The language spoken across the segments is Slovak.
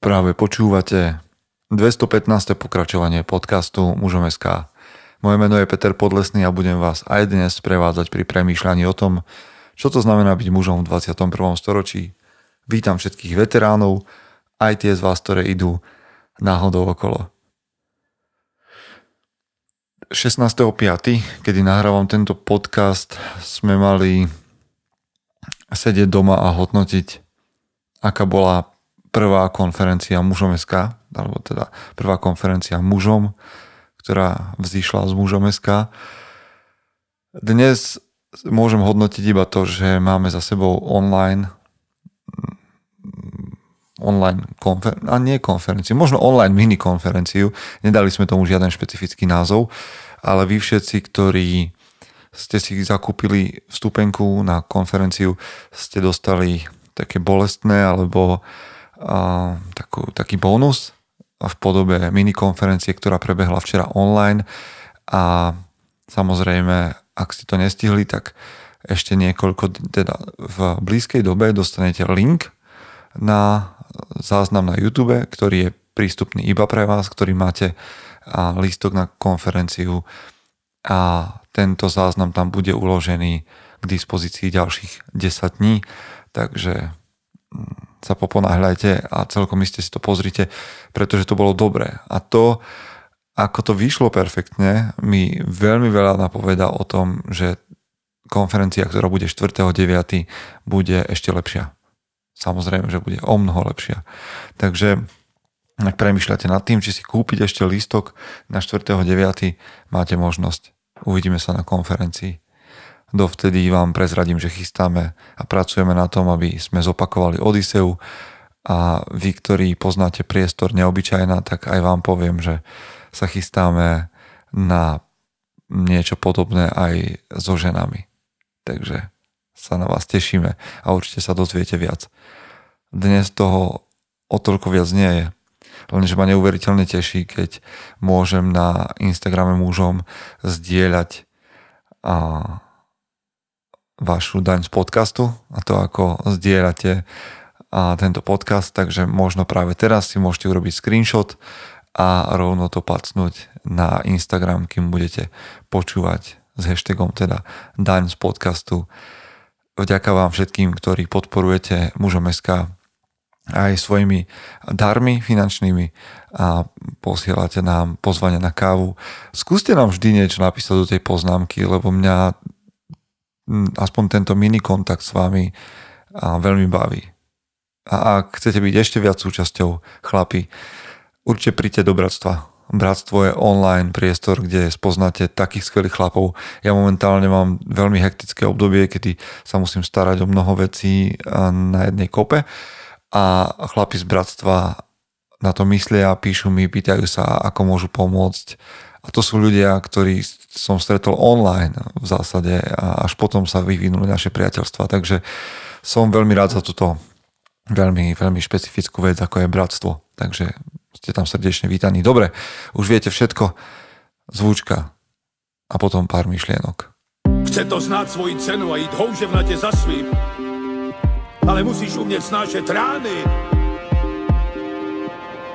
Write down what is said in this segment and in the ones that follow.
Práve počúvate 215. pokračovanie podcastu Mužom SK. Moje meno je Peter Podlesný a budem vás aj dnes prevádzať pri premýšľaní o tom, čo to znamená byť mužom v 21. storočí. Vítam všetkých veteránov, aj tie z vás, ktoré idú náhodou okolo. 16.5., kedy nahrávam tento podcast, sme mali sedieť doma a hodnotiť, aká bola prvá konferencia mužom SK, alebo teda prvá konferencia mužom, ktorá vzýšla z mužom SK. Dnes môžem hodnotiť iba to, že máme za sebou online online konfer- a nie konferenciu, možno online mini konferenciu. Nedali sme tomu žiaden špecifický názov, ale vy všetci, ktorí ste si zakúpili vstupenku na konferenciu, ste dostali také bolestné alebo takú, taký bonus v podobe minikonferencie, ktorá prebehla včera online. A samozrejme, ak ste to nestihli, tak ešte niekoľko, teda v blízkej dobe dostanete link na záznam na YouTube, ktorý je prístupný iba pre vás, ktorý máte lístok na konferenciu. A tento záznam tam bude uložený k dispozícii ďalších 10 dní, takže mm, sa poponáhľajte a celkom iste si to pozrite, pretože to bolo dobré. A to, ako to vyšlo perfektne, mi veľmi veľa napoveda o tom, že konferencia, ktorá bude 4.9. bude ešte lepšia. Samozrejme, že bude o mnoho lepšia. Takže ak premyšľate nad tým, či si kúpiť ešte lístok na 4.9. máte možnosť. Uvidíme sa na konferencii. Dovtedy vám prezradím, že chystáme a pracujeme na tom, aby sme zopakovali Odiseu a vy, ktorí poznáte priestor neobyčajná, tak aj vám poviem, že sa chystáme na niečo podobné aj so ženami. Takže sa na vás tešíme a určite sa dozviete viac. Dnes toho o toľko viac nie je. Lenže ma neuveriteľne teší, keď môžem na Instagrame mužom zdieľať a vašu daň z podcastu a to, ako zdieľate a tento podcast, takže možno práve teraz si môžete urobiť screenshot a rovno to pacnúť na Instagram, kým budete počúvať s hashtagom teda daň z podcastu. Vďaka vám všetkým, ktorí podporujete mužom SK aj svojimi darmi finančnými a posielate nám pozvanie na kávu. Skúste nám vždy niečo napísať do tej poznámky, lebo mňa aspoň tento mini kontakt s vami a veľmi baví. A ak chcete byť ešte viac súčasťou chlapi, určite príďte do bratstva. Bratstvo je online priestor, kde spoznáte takých skvelých chlapov. Ja momentálne mám veľmi hektické obdobie, kedy sa musím starať o mnoho vecí na jednej kope a chlapi z bratstva na to myslia, píšu mi, pýtajú sa, ako môžu pomôcť a to sú ľudia, ktorí som stretol online v zásade a až potom sa vyvinuli naše priateľstva. Takže som veľmi rád za túto veľmi, veľmi špecifickú vec, ako je bratstvo. Takže ste tam srdečne vítaní. Dobre, už viete všetko. Zvučka a potom pár myšlienok. Chce to znáť svoji cenu a ísť houževnate za svým. Ale musíš umieť snášať rány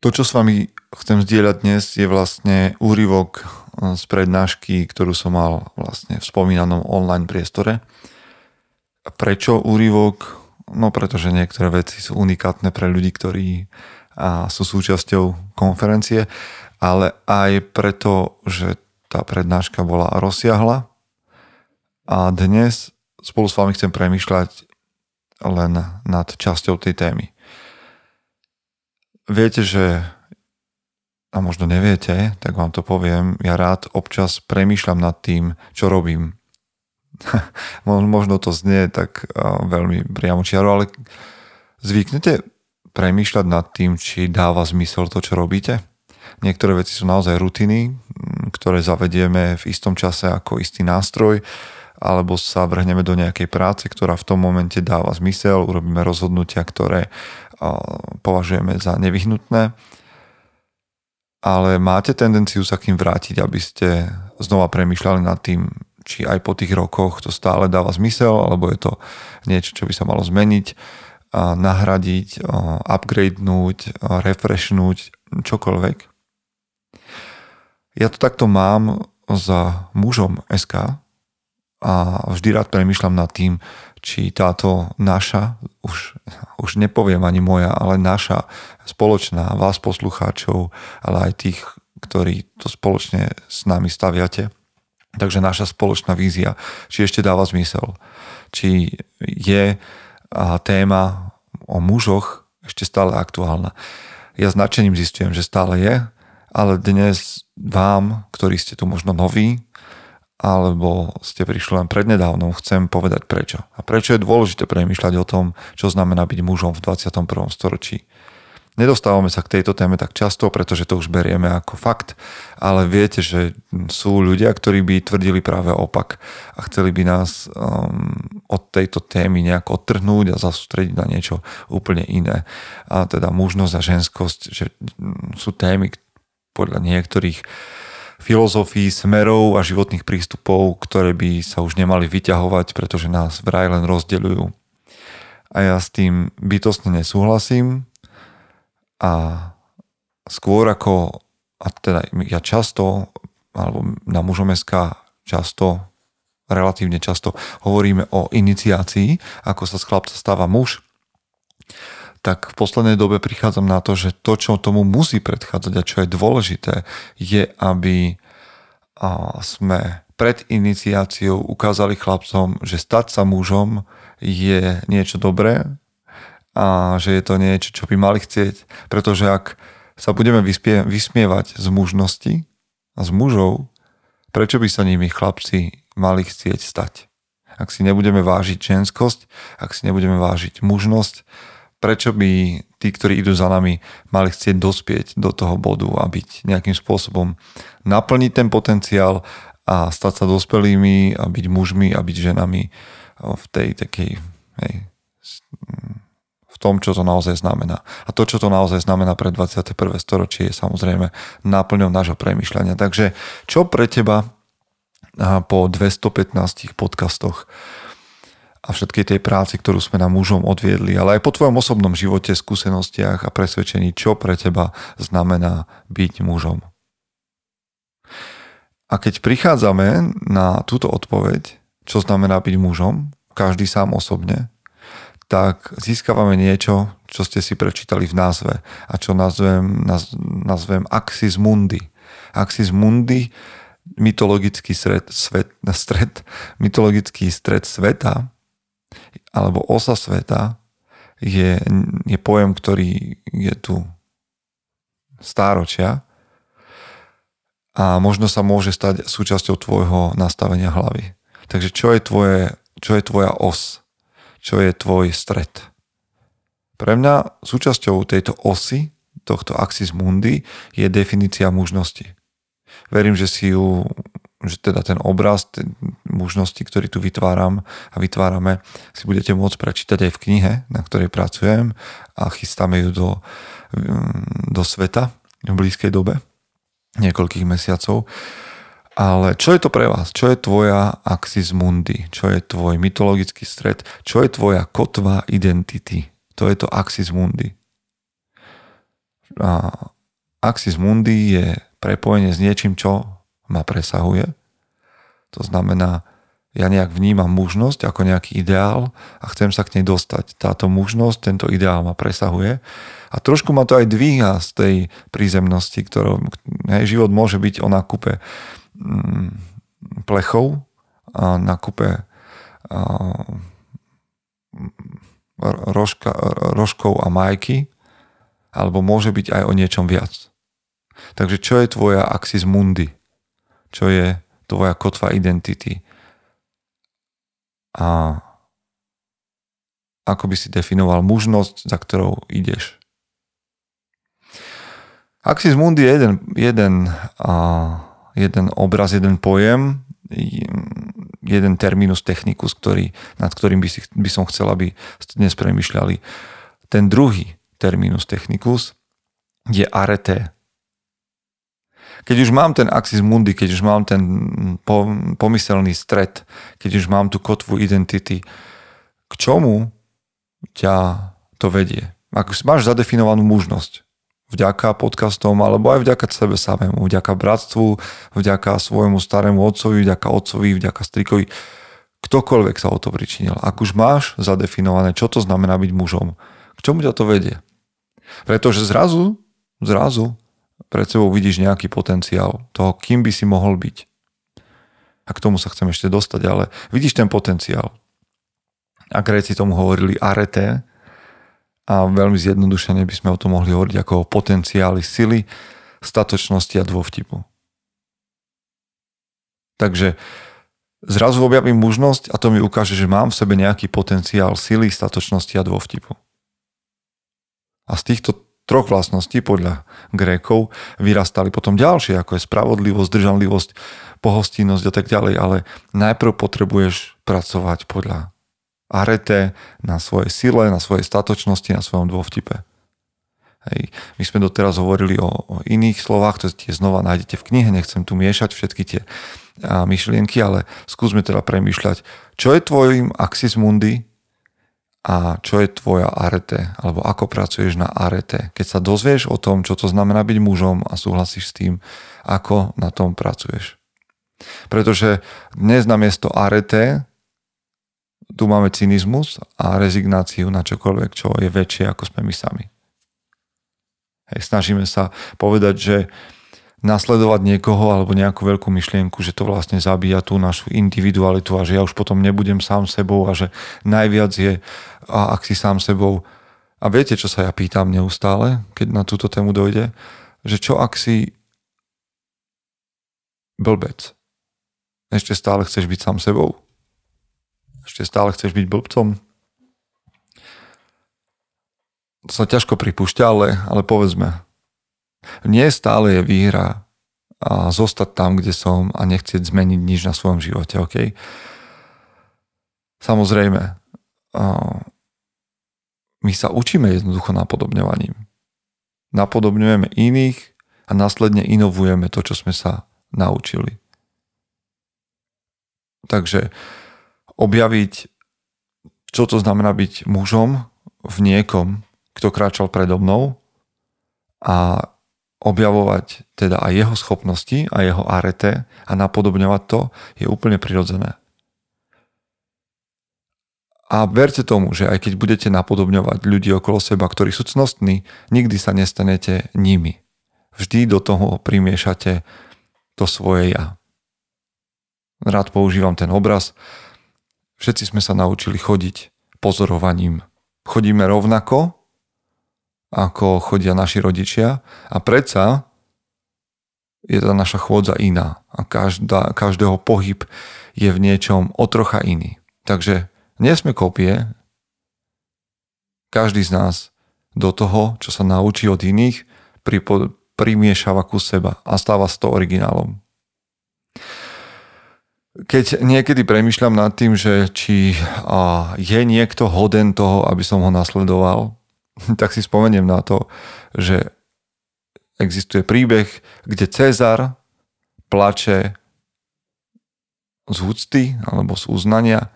To, čo s vami chcem zdieľať dnes, je vlastne úryvok eh, z prednášky, ktorú som mal vlastne v spomínanom online priestore. Prečo úryvok? No pretože niektoré veci sú unikátne pre ľudí, ktorí sú súčasťou konferencie, ale aj preto, že tá prednáška bola rozsiahla a dnes spolu s vami chcem premyšľať len nad časťou tej témy. Viete, že a možno neviete, tak vám to poviem, ja rád občas premýšľam nad tým, čo robím. možno to znie tak veľmi priamo čiaro, ale zvyknete premýšľať nad tým, či dáva zmysel to, čo robíte. Niektoré veci sú naozaj rutiny, ktoré zavedieme v istom čase ako istý nástroj, alebo sa vrhneme do nejakej práce, ktorá v tom momente dáva zmysel, urobíme rozhodnutia, ktoré považujeme za nevyhnutné. Ale máte tendenciu sa k ním vrátiť, aby ste znova premýšľali nad tým, či aj po tých rokoch to stále dáva zmysel, alebo je to niečo, čo by sa malo zmeniť, nahradiť, upgradenúť, refreshnúť, čokoľvek. Ja to takto mám za mužom SK a vždy rád premyšľam nad tým, či táto naša, už, už nepoviem ani moja, ale naša spoločná, vás poslucháčov, ale aj tých, ktorí to spoločne s nami staviate, Takže naša spoločná vízia, či ešte dáva zmysel. Či je téma o mužoch ešte stále aktuálna. Ja značením zistujem, že stále je, ale dnes vám, ktorí ste tu možno noví, alebo ste prišli len prednedávnom, chcem povedať prečo. A prečo je dôležité premýšľať o tom, čo znamená byť mužom v 21. storočí. Nedostávame sa k tejto téme tak často, pretože to už berieme ako fakt, ale viete, že sú ľudia, ktorí by tvrdili práve opak a chceli by nás um, od tejto témy nejak odtrhnúť a zasústrediť na niečo úplne iné. A teda mužnosť a ženskosť, že sú témy podľa niektorých filozofií, smerov a životných prístupov, ktoré by sa už nemali vyťahovať, pretože nás vraj len rozdeľujú. A ja s tým bytostne nesúhlasím a skôr ako, a teda ja často, alebo na mužomeska často, relatívne často hovoríme o iniciácii, ako sa z chlapca stáva muž, tak v poslednej dobe prichádzam na to, že to, čo tomu musí predchádzať a čo je dôležité, je, aby sme pred iniciáciou ukázali chlapcom, že stať sa mužom je niečo dobré, a že je to niečo, čo by mali chcieť. Pretože ak sa budeme vyspie, vysmievať z mužnosti a z mužov, prečo by sa nimi chlapci mali chcieť stať? Ak si nebudeme vážiť ženskosť, ak si nebudeme vážiť mužnosť, prečo by tí, ktorí idú za nami, mali chcieť dospieť do toho bodu a byť nejakým spôsobom naplniť ten potenciál a stať sa dospelými a byť mužmi a byť ženami v tej takej hej, v tom, čo to naozaj znamená. A to, čo to naozaj znamená pre 21. storočie, je samozrejme náplňou nášho premyšľania. Takže čo pre teba po 215 podcastoch a všetkej tej práci, ktorú sme na mužom odviedli, ale aj po tvojom osobnom živote, skúsenostiach a presvedčení, čo pre teba znamená byť mužom. A keď prichádzame na túto odpoveď, čo znamená byť mužom, každý sám osobne, tak získavame niečo, čo ste si prečítali v názve a čo nazvem, naz, nazvem Axis Mundi. Axis Mundi, mytologický stred, svet, stred, mytologický stred sveta alebo osa sveta je, je pojem, ktorý je tu stáročia a možno sa môže stať súčasťou tvojho nastavenia hlavy. Takže čo je, tvoje, čo je tvoja os? čo je tvoj stred. Pre mňa súčasťou tejto osy, tohto axis mundi, je definícia mužnosti. Verím, že si ju, že teda ten obraz ten mužnosti, ktorý tu vytváram a vytvárame, si budete môcť prečítať aj v knihe, na ktorej pracujem a chystáme ju do, do sveta v blízkej dobe, niekoľkých mesiacov. Ale čo je to pre vás? Čo je tvoja axis mundi? Čo je tvoj mytologický stred? Čo je tvoja kotva identity? To je to axis mundi. A axis mundi je prepojenie s niečím, čo ma presahuje. To znamená, ja nejak vnímam mužnosť ako nejaký ideál a chcem sa k nej dostať. Táto mužnosť, tento ideál ma presahuje a trošku ma to aj dvíha z tej prízemnosti, ktorou hej, život môže byť o nákupe Mm, plechov a na kupe rožka, rožkov a majky, alebo môže byť aj o niečom viac. Takže čo je tvoja axis mundi? Čo je tvoja kotva identity? A ako by si definoval mužnosť, za ktorou ideš? Axis Mundi je jeden, jeden, a, jeden obraz, jeden pojem, jeden terminus technicus, ktorý, nad ktorým by, si, by som chcel, aby ste dnes premyšľali. Ten druhý terminus technicus je arete. Keď už mám ten axis mundi, keď už mám ten pomyselný stred, keď už mám tú kotvu identity, k čomu ťa to vedie? Ak máš zadefinovanú mužnosť, vďaka podcastom, alebo aj vďaka sebe samému, vďaka bratstvu, vďaka svojmu starému otcovi, vďaka otcovi, vďaka strikovi, ktokoľvek sa o to pričinil. Ak už máš zadefinované, čo to znamená byť mužom, k čomu ťa to vedie? Pretože zrazu, zrazu pred sebou vidíš nejaký potenciál toho, kým by si mohol byť. A k tomu sa chcem ešte dostať, ale vidíš ten potenciál. A Gréci tomu hovorili arete, a veľmi zjednodušene by sme o tom mohli hovoriť ako o potenciáli sily, statočnosti a dôvtipu. Takže zrazu objavím mužnosť a to mi ukáže, že mám v sebe nejaký potenciál sily, statočnosti a dôvtipu. A z týchto troch vlastností podľa Grékov vyrastali potom ďalšie, ako je spravodlivosť, držanlivosť, pohostinnosť a tak ďalej, ale najprv potrebuješ pracovať podľa arete, na svojej sile, na svojej statočnosti, na svojom dôvtipe. Hej. My sme doteraz hovorili o, o iných slovách, to tie znova nájdete v knihe, nechcem tu miešať všetky tie myšlienky, ale skúsme teda premýšľať, čo je tvojim axis mundi a čo je tvoja arete, alebo ako pracuješ na arete. Keď sa dozvieš o tom, čo to znamená byť mužom a súhlasíš s tým, ako na tom pracuješ. Pretože dnes na miesto arete tu máme cynizmus a rezignáciu na čokoľvek, čo je väčšie ako sme my sami. Hej, snažíme sa povedať, že nasledovať niekoho alebo nejakú veľkú myšlienku, že to vlastne zabíja tú našu individualitu a že ja už potom nebudem sám sebou a že najviac je, a ak si sám sebou. A viete, čo sa ja pýtam neustále, keď na túto tému dojde? Že čo ak si blbec? Ešte stále chceš byť sám sebou? Ešte stále chceš byť blbcom? To sa ťažko pripúšťa, ale, ale povedzme. Nie stále je výhra a zostať tam, kde som a nechcieť zmeniť nič na svojom živote, OK? Samozrejme, my sa učíme jednoducho napodobňovaním. Napodobňujeme iných a následne inovujeme to, čo sme sa naučili. Takže objaviť, čo to znamená byť mužom v niekom, kto kráčal predo mnou a objavovať teda aj jeho schopnosti a jeho arete a napodobňovať to je úplne prirodzené. A verte tomu, že aj keď budete napodobňovať ľudí okolo seba, ktorí sú cnostní, nikdy sa nestanete nimi. Vždy do toho primiešate to svoje ja. Rád používam ten obraz, Všetci sme sa naučili chodiť pozorovaním. Chodíme rovnako, ako chodia naši rodičia. A predsa je tá naša chôdza iná a každá, každého pohyb je v niečom o trocha iný. Takže nie sme kopie, každý z nás do toho, čo sa naučí od iných, primiešava ku seba a stáva s to originálom. Keď niekedy premyšľam nad tým, že či je niekto hoden toho, aby som ho nasledoval, tak si spomeniem na to, že existuje príbeh, kde Cezar plače z úcty alebo z uznania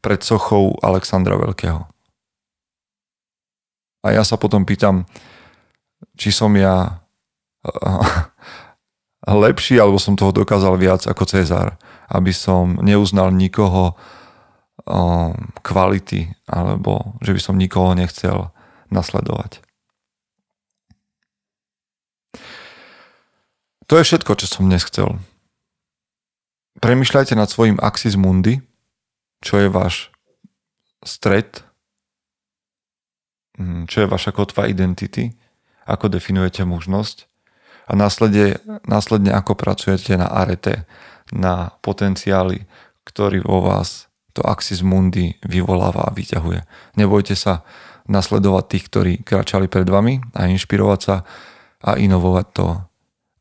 pred sochou Alexandra Veľkého. A ja sa potom pýtam, či som ja lepší, alebo som toho dokázal viac ako Cezar aby som neuznal nikoho um, kvality alebo že by som nikoho nechcel nasledovať. To je všetko, čo som dnes chcel. Premýšľajte nad svojim axis mundi, čo je váš stred, hm, čo je vaša kotva identity, ako definujete mužnosť a následne, následne ako pracujete na arete, na potenciály, ktorý vo vás to Axis Mundi vyvoláva a vyťahuje. Nebojte sa nasledovať tých, ktorí kráčali pred vami a inšpirovať sa a inovovať to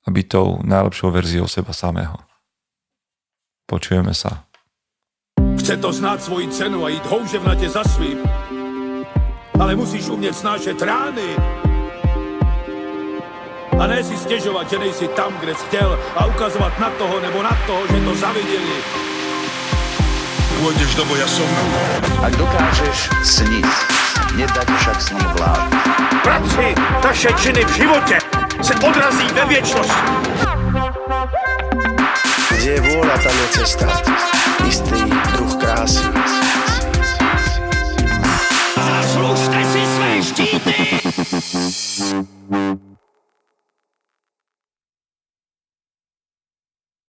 a byť tou najlepšou verziou seba samého. Počujeme sa. Chce to znáť svoji cenu a ísť houževnate za svým. Ale musíš umieť snášať rány. A ne si stežovať, že nejsi tam, kde si chcel a ukazovať na toho nebo na toho, že to zavideli. Pôjdeš do boja som. Ak dokážeš sniť, nedať však s ním vlád. Práci taše činy v živote se odrazí ve viečnosť. Kde je vôľa, tam je cesta. Istý druh krásy. Zaslužte si své štíty!